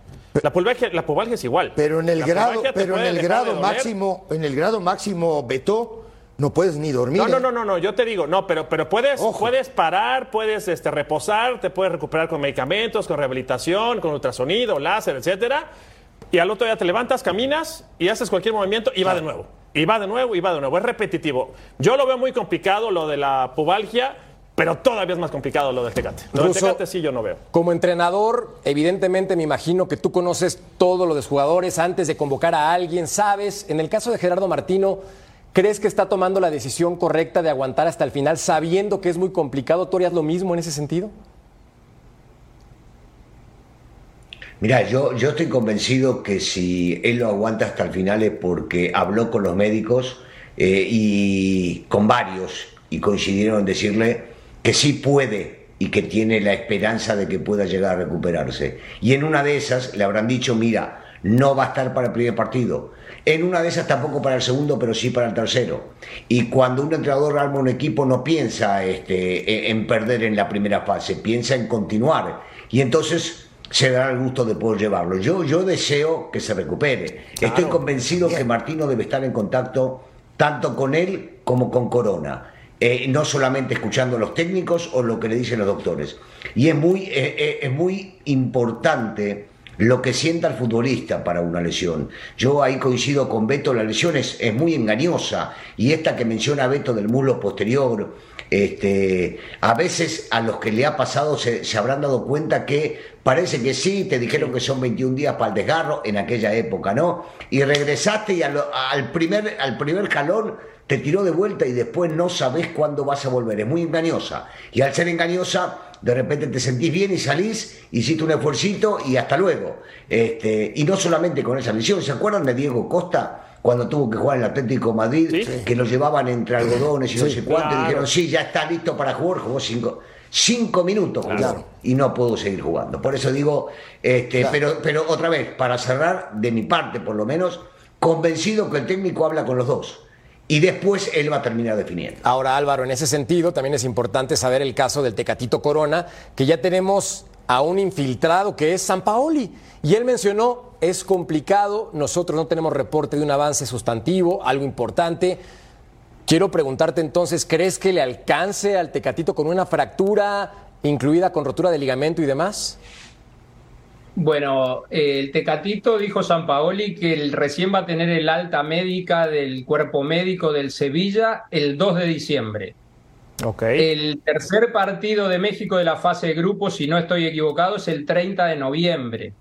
La pubalgia, la pubalgia es igual. Pero en el grado, pero en el grado máximo, en el grado máximo Beto, no puedes ni dormir. No, no, ¿eh? no, no, yo te digo, no, pero, pero puedes, puedes parar, puedes este, reposar, te puedes recuperar con medicamentos, con rehabilitación, con ultrasonido, láser, etcétera. Y al otro día te levantas, caminas y haces cualquier movimiento y va de nuevo. Y va de nuevo y va de nuevo. Es repetitivo. Yo lo veo muy complicado lo de la pubalgia. Pero todavía es más complicado lo del Tecate. Lo del Tecate sí yo no veo. Como entrenador, evidentemente me imagino que tú conoces todo lo de los jugadores antes de convocar a alguien, sabes. En el caso de Gerardo Martino, ¿Crees que está tomando la decisión correcta de aguantar hasta el final sabiendo que es muy complicado? ¿Tú harías lo mismo en ese sentido? Mira, yo, yo estoy convencido que si él lo aguanta hasta el final es porque habló con los médicos eh, y con varios y coincidieron en decirle que sí puede y que tiene la esperanza de que pueda llegar a recuperarse. Y en una de esas le habrán dicho, mira, no va a estar para el primer partido, en una de esas tampoco para el segundo, pero sí para el tercero. Y cuando un entrenador arma un equipo no piensa este, en perder en la primera fase, piensa en continuar. Y entonces se dará el gusto de poder llevarlo. Yo, yo deseo que se recupere. Estoy convencido que Martino debe estar en contacto tanto con él como con Corona. Eh, no solamente escuchando a los técnicos o lo que le dicen los doctores. Y es muy, eh, eh, es muy importante lo que sienta el futbolista para una lesión. Yo ahí coincido con Beto, la lesión es, muy engañosa y esta que menciona Beto del muslo posterior, este, a veces a los que le ha pasado se, habrán dado cuenta que Parece que sí, te dijeron que son 21 días para el desgarro en aquella época, ¿no? Y regresaste y al, al primer, al primer jalón te tiró de vuelta y después no sabes cuándo vas a volver. Es muy engañosa. Y al ser engañosa, de repente te sentís bien y salís, hiciste un esfuercito y hasta luego. Este, y no solamente con esa lesión, ¿se acuerdan de Diego Costa? Cuando tuvo que jugar en el Atlético de Madrid, que lo llevaban entre algodones y no sé cuánto, y dijeron, sí, ya está listo para jugar, jugó cinco, cinco minutos jugó, y no pudo seguir jugando. Por eso digo, este, pero, pero otra vez, para cerrar, de mi parte por lo menos, convencido que el técnico habla con los dos y después él va a terminar definiendo. Ahora Álvaro, en ese sentido también es importante saber el caso del Tecatito Corona, que ya tenemos a un infiltrado que es San Paoli. Y él mencionó, es complicado, nosotros no tenemos reporte de un avance sustantivo, algo importante. Quiero preguntarte entonces, ¿crees que le alcance al Tecatito con una fractura incluida con rotura de ligamento y demás? Bueno, el Tecatito dijo San Paoli que el recién va a tener el alta médica del cuerpo médico del Sevilla el 2 de diciembre. Okay. El tercer partido de México de la fase de grupos, si no estoy equivocado, es el 30 de noviembre.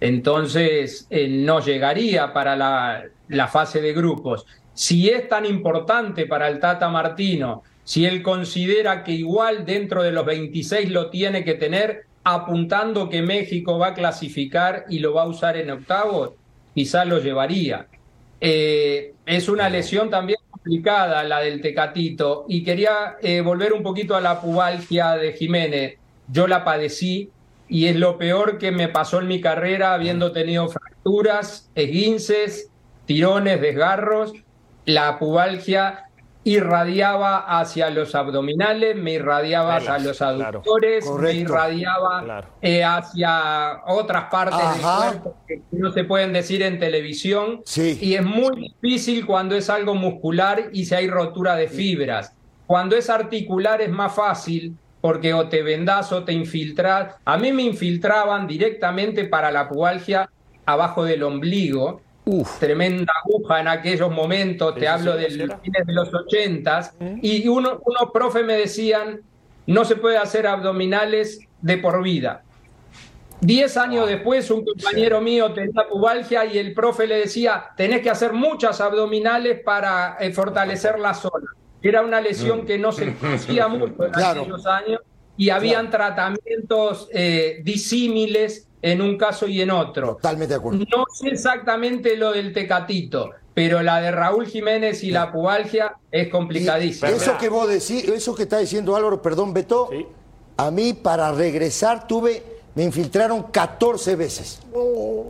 Entonces, eh, no llegaría para la, la fase de grupos. Si es tan importante para el Tata Martino, si él considera que igual dentro de los 26 lo tiene que tener, apuntando que México va a clasificar y lo va a usar en octavos, quizás lo llevaría. Eh, es una lesión también complicada la del Tecatito y quería eh, volver un poquito a la pubalgia de Jiménez. Yo la padecí y es lo peor que me pasó en mi carrera habiendo tenido fracturas, esguinces, tirones, desgarros. La pubalgia irradiaba hacia los abdominales, me irradiaba hacia los aductores, me irradiaba eh, hacia otras partes del cuerpo que no se pueden decir en televisión. Y es muy difícil cuando es algo muscular y si hay rotura de fibras. Cuando es articular es más fácil porque o te vendas o te infiltras. A mí me infiltraban directamente para la pubalgia abajo del ombligo tremenda aguja en aquellos momentos, te hablo de fines de los ochentas, y uno, unos profes me decían, no se puede hacer abdominales de por vida. Diez años después, un compañero mío tenía pubalgia y el profe le decía, tenés que hacer muchas abdominales para eh, fortalecer la zona. Era una lesión que no se conocía mucho en aquellos años y habían tratamientos eh, disímiles en un caso y en otro. Totalmente de acuerdo. No sé exactamente lo del Tecatito, pero la de Raúl Jiménez y la pubalgia es complicadísima. eso que vos decís, eso que está diciendo Álvaro, perdón, Beto, a mí para regresar tuve, me infiltraron 14 veces.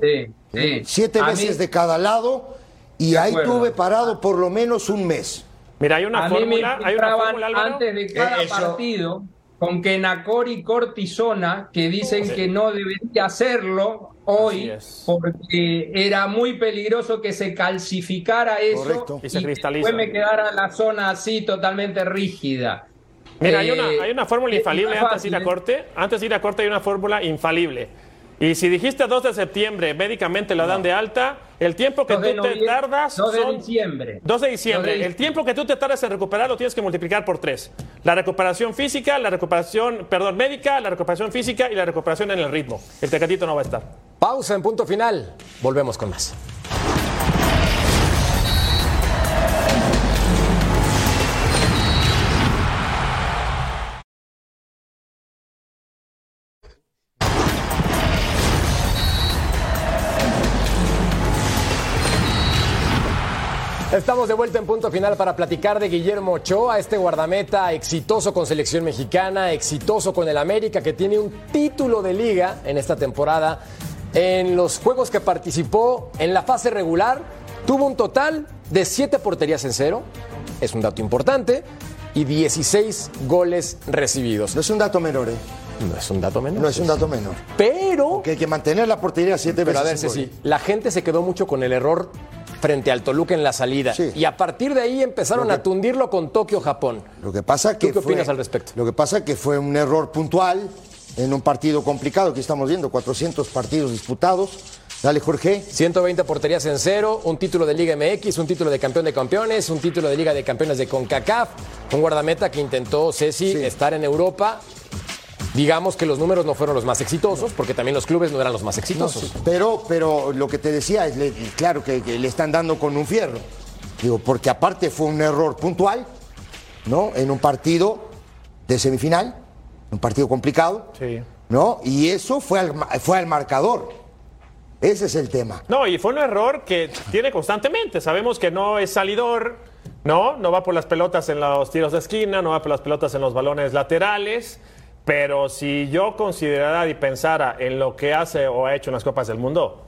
Sí, sí. Siete veces de cada lado y ahí tuve parado por lo menos un mes. Mira, hay una fórmula, hay una fórmula antes de cada partido con Kenacor y cortisona, que dicen que no debería hacerlo hoy porque era muy peligroso que se calcificara eso y, después me quedara la zona así totalmente rígida. Mira, hay, una, hay una fórmula infalible antes de ir a corte. Antes de ir a corte hay una fórmula infalible. Y si dijiste 2 de septiembre, médicamente la dan de alta, el tiempo que tú te tardas. 2 de diciembre. 2 de diciembre. El tiempo que tú te tardas en recuperar lo tienes que multiplicar por 3. La recuperación física, la recuperación, perdón, médica, la recuperación física y la recuperación en el ritmo. El tecatito no va a estar. Pausa en punto final. Volvemos con más. Estamos de vuelta en punto final para platicar de Guillermo Ochoa, este guardameta exitoso con selección mexicana, exitoso con el América, que tiene un título de liga en esta temporada. En los juegos que participó en la fase regular, tuvo un total de 7 porterías en cero, es un dato importante, y 16 goles recibidos. No es un dato menor, ¿eh? No es un dato menor. No es un dato menor. Pero. Que hay que mantener la portería siete veces. Pero a ver, sí, la gente se quedó mucho con el error frente al Toluca en la salida. Y a partir de ahí empezaron a tundirlo con Tokio, Japón. Lo que pasa que qué opinas al respecto? Lo que pasa que fue un error puntual en un partido complicado que estamos viendo, 400 partidos disputados. Dale, Jorge. 120 porterías en cero, un título de Liga MX, un título de campeón de campeones, un título de Liga de Campeones de CONCACAF, un guardameta que intentó, Ceci, estar en Europa digamos que los números no fueron los más exitosos, porque también los clubes no eran los más exitosos. Pero, pero lo que te decía es, le- claro que, que le están dando con un fierro. Digo, porque aparte fue un error puntual, ¿no? En un partido de semifinal, un partido complicado, Sí. ¿no? Y eso fue al, fue al marcador. Ese es el tema. No, y fue un error que tiene constantemente. Sabemos que no es salidor, ¿no? No va por las pelotas en los tiros de esquina, no va por las pelotas en los balones laterales. Pero si yo considerara y pensara en lo que hace o ha hecho en las Copas del Mundo,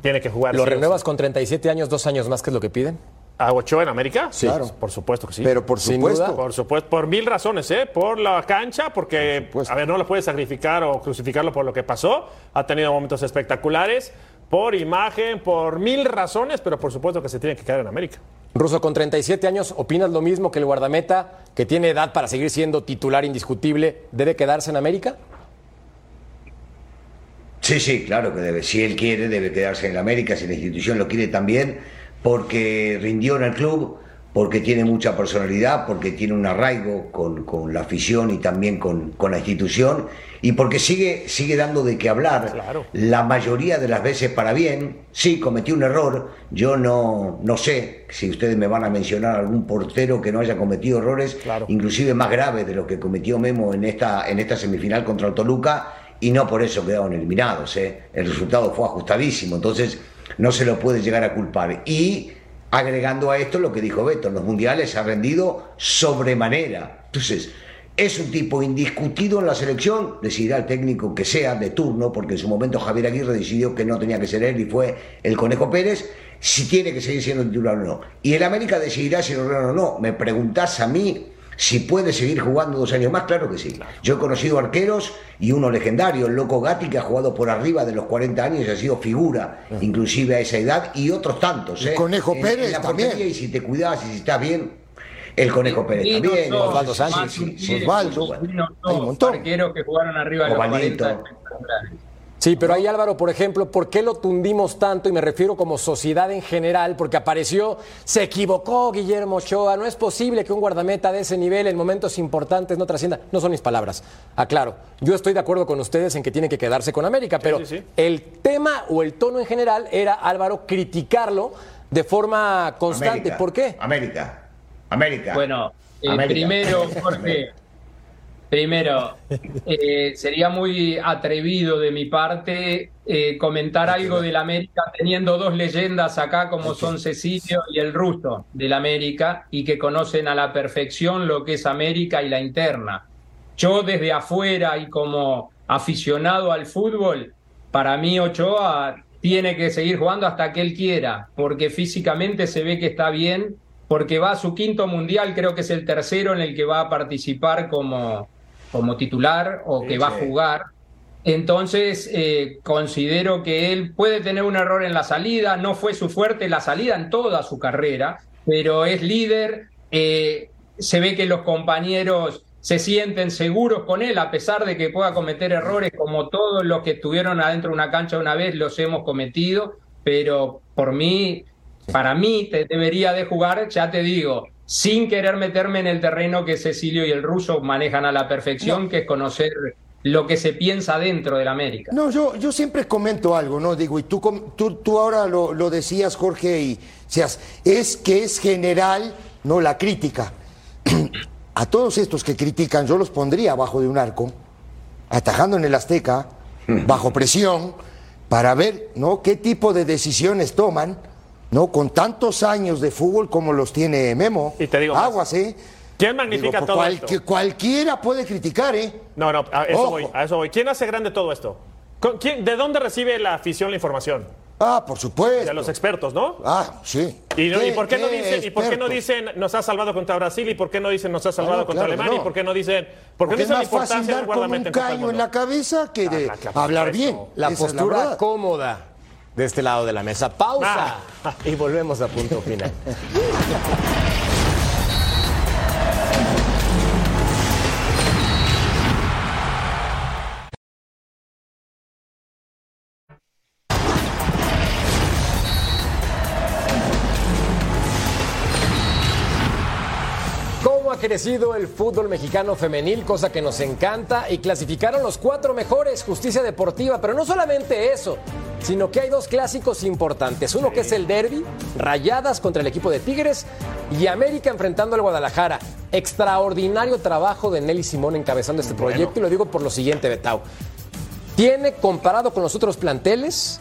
tiene que jugar. ¿Lo sí o sí. renuevas con 37 años, dos años más que es lo que piden? ¿A Ochoa en América? Sí. Claro. Por supuesto que sí. Pero por Sin supuesto. duda. Por supuesto, por mil razones, ¿eh? Por la cancha, porque, a ver, no lo puedes sacrificar o crucificarlo por lo que pasó. Ha tenido momentos espectaculares. Por imagen, por mil razones, pero por supuesto que se tiene que quedar en América. Ruso, con 37 años, ¿opinas lo mismo que el guardameta, que tiene edad para seguir siendo titular indiscutible, debe quedarse en América? Sí, sí, claro que debe. Si él quiere, debe quedarse en América, si la institución lo quiere también, porque rindió en el club, porque tiene mucha personalidad, porque tiene un arraigo con, con la afición y también con, con la institución, y porque sigue, sigue dando de qué hablar. Claro. La mayoría de las veces para bien, sí, cometió un error. Yo no, no sé si ustedes me van a mencionar algún portero que no haya cometido errores, Claro. inclusive más graves de lo que cometió Memo en esta, en esta semifinal contra el Toluca, y no por eso quedaron eliminados. ¿eh? El resultado fue ajustadísimo, entonces no se lo puede llegar a culpar. Y agregando a esto lo que dijo Beto, los mundiales ha rendido sobremanera. Entonces, es un tipo indiscutido en la selección, decidirá el técnico que sea de turno, porque en su momento Javier Aguirre decidió que no tenía que ser él y fue el Conejo Pérez, si tiene que seguir siendo titular o no. Y el América decidirá si lo renuevan o no. Me preguntás a mí si puede seguir jugando dos años más, claro que sí. Yo he conocido arqueros y uno legendario, el Loco Gatti, que ha jugado por arriba de los 40 años y ha sido figura, inclusive a esa edad, y otros tantos. El ¿eh? Conejo En- Pérez en la también. portería, Y si te cuidas y si estás bien, el Conejo Pérez también. Sos, Osvaldo Sánchez, Osvaldo. Hay un montón. arqueros que jugaron arriba de los Ovaldito. 40 espectaculares. Sí, pero ahí Álvaro, por ejemplo, ¿por qué lo tundimos tanto? Y me refiero como sociedad en general, porque apareció, se equivocó Guillermo Ochoa. No es posible que un guardameta de ese nivel en momentos importantes no trascienda. No son mis palabras. Aclaro, yo estoy de acuerdo con ustedes en que tiene que quedarse con América, pero sí, sí. el tema o el tono en general era, Álvaro, criticarlo de forma constante. América, ¿Por qué? América. América. Bueno, eh, América. primero, Jorge, primero, eh, sería muy atrevido de mi parte eh, comentar algo del América teniendo dos leyendas acá como son Cecilio y el ruso del América y que conocen a la perfección lo que es América y la interna. Yo desde afuera y como aficionado al fútbol, para mí Ochoa tiene que seguir jugando hasta que él quiera, porque físicamente se ve que está bien, porque va a su quinto mundial, creo que es el tercero en el que va a participar como, como titular o que va a jugar. Entonces, eh, considero que él puede tener un error en la salida, no fue su fuerte la salida en toda su carrera, pero es líder, eh, se ve que los compañeros se sienten seguros con él, a pesar de que pueda cometer errores como todos los que estuvieron adentro de una cancha una vez los hemos cometido, pero por mí, para mí te debería de jugar, ya te digo, sin querer meterme en el terreno que Cecilio y el ruso manejan a la perfección, que es conocer lo que se piensa dentro del América. No, yo, yo siempre comento algo, ¿no? Digo, y tú, com- tú, tú ahora lo, lo decías, Jorge, y seas, es que es general, ¿no? La crítica. A todos estos que critican, yo los pondría abajo de un arco, atajando en el Azteca, bajo presión, para ver, ¿no? Qué tipo de decisiones toman, ¿no? Con tantos años de fútbol como los tiene Memo. Y te digo. Aguas, ¿eh? ¿Quién magnifica Digo, todo cual- esto? que cualquiera puede criticar, ¿eh? No, no, a eso Ojo. voy, a eso voy. ¿Quién hace grande todo esto? ¿Con- quién- ¿De dónde recibe la afición la información? Ah, por supuesto. De los expertos, ¿no? Ah, sí. ¿Y, no- y por qué no dicen, y por qué no dicen nos ha salvado contra Brasil y por qué no dicen nos ha salvado Ah, no, contra claro, Alemania no. y por qué no dicen por qué Porque no es dicen la más fácil importancia del dar con un en callo en la cabeza que de Ah, claro, hablar bien. La Esa es la postura cómoda de este lado de la mesa. Pausa. Y volvemos a punto final. crecido el fútbol mexicano femenil, cosa que nos encanta, y clasificaron los cuatro mejores, justicia deportiva, pero no solamente eso, sino que hay dos clásicos importantes. Uno que es el derby, rayadas contra el equipo de Tigres, y América enfrentando al Guadalajara. Extraordinario trabajo de Nelly Simón encabezando este proyecto, y lo digo por lo siguiente, Betao. Tiene, comparado con los otros planteles,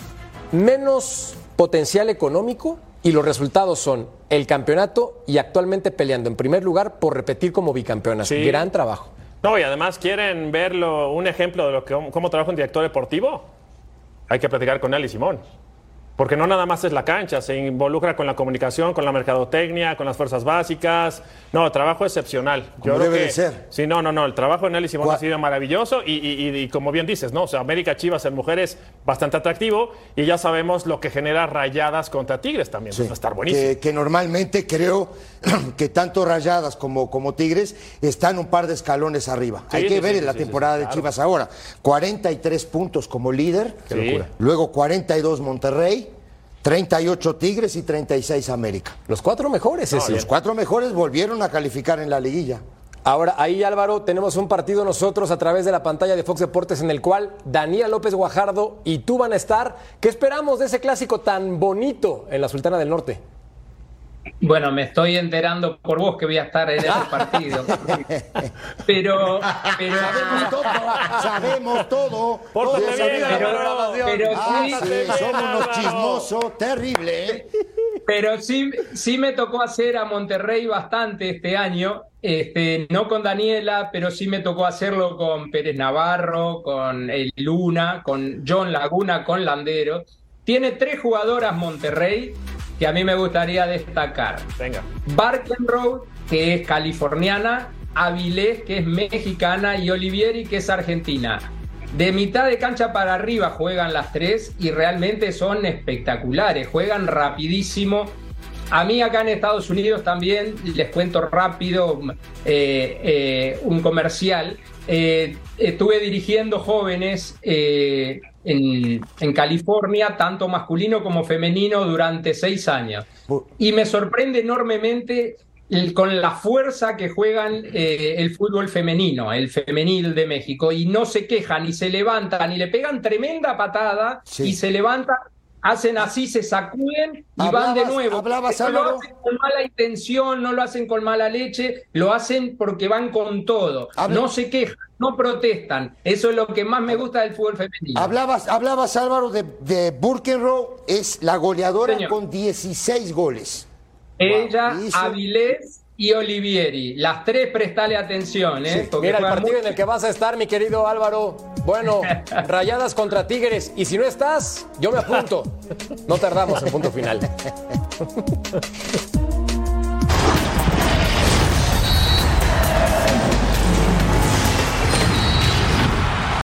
menos potencial económico y los resultados son el campeonato y actualmente peleando en primer lugar por repetir como bicampeonas. Sí. Gran trabajo. No, y además quieren verlo, un ejemplo de lo que, cómo trabaja un director deportivo. Hay que platicar con él y Simón. Porque no nada más es la cancha, se involucra con la comunicación, con la mercadotecnia, con las fuerzas básicas. No, trabajo excepcional. Como debe de ser. Sí, no, no, no. El trabajo de Nelly ha sido maravilloso y, y- y- y como bien dices, ¿no? O sea, América Chivas en mujeres bastante atractivo y ya sabemos lo que genera rayadas contra Tigres también. Sí, Va a estar buenísimo. Que, que normalmente creo que tanto Rayadas como, como Tigres están un par de escalones arriba. Sí, Hay que sí, ver en la temporada de claro. Chivas ahora. 43 puntos como líder. Qué locura. Luego 42 Monterrey, 38 Tigres y 36 América. Los cuatro mejores, Ceci. Los cuatro mejores volvieron a calificar en la liguilla. Ahora, ahí Álvaro, tenemos un partido nosotros a través de la pantalla de Fox Deportes en el cual Daniela López Guajardo y tú van a estar. ¿Qué esperamos de ese clásico tan bonito en la Sultana del Norte? Bueno, me estoy enterando por vos que voy a estar en ese partido. Pero, pero, Sabemos todo, sabemos todo. Bien, programación. Pero Ah, sí. somos unos chismosos, terrible, ¿eh? pero sí, sí me tocó hacer a Monterrey bastante este año. Este, no con Daniela, pero sí me tocó hacerlo con Pérez Navarro, con el Luna, con John Laguna, con Landero. Tiene tres jugadoras Monterrey que a mí me gustaría destacar. Venga. Barkenroad, que es californiana, Avilés, que es mexicana, y Olivieri, que es argentina. De mitad de cancha para arriba juegan las tres y realmente son espectaculares, juegan rapidísimo. A mí acá en Estados Unidos también, les cuento rápido eh, eh, un comercial. Eh, estuve dirigiendo jóvenes en, en California, tanto masculino como femenino, durante seis años. Y me sorprende enormemente el- con la fuerza que juegan eh, el fútbol femenino, el femenil de México, y no se quejan, y se levantan, y le pegan tremenda patada, Sí. y se levantan, hacen así, se sacuden y van de nuevo. hablabas, no lo hacen con mala intención, no lo hacen con mala leche, lo hacen porque van con todo. No se quejan, no protestan. Eso es lo que más me gusta del fútbol femenino. Hablabas, hablabas Álvaro, de, de Burkenrow, es la goleadora Señor. con 16 goles. Ella, Wow. Avilés y Olivieri. Las tres prestale atención, ¿eh? Mira el partido en el que vas a estar, mi querido Álvaro. Bueno, rayadas contra Tigres. Y si no estás, yo me apunto. No tardamos en punto final.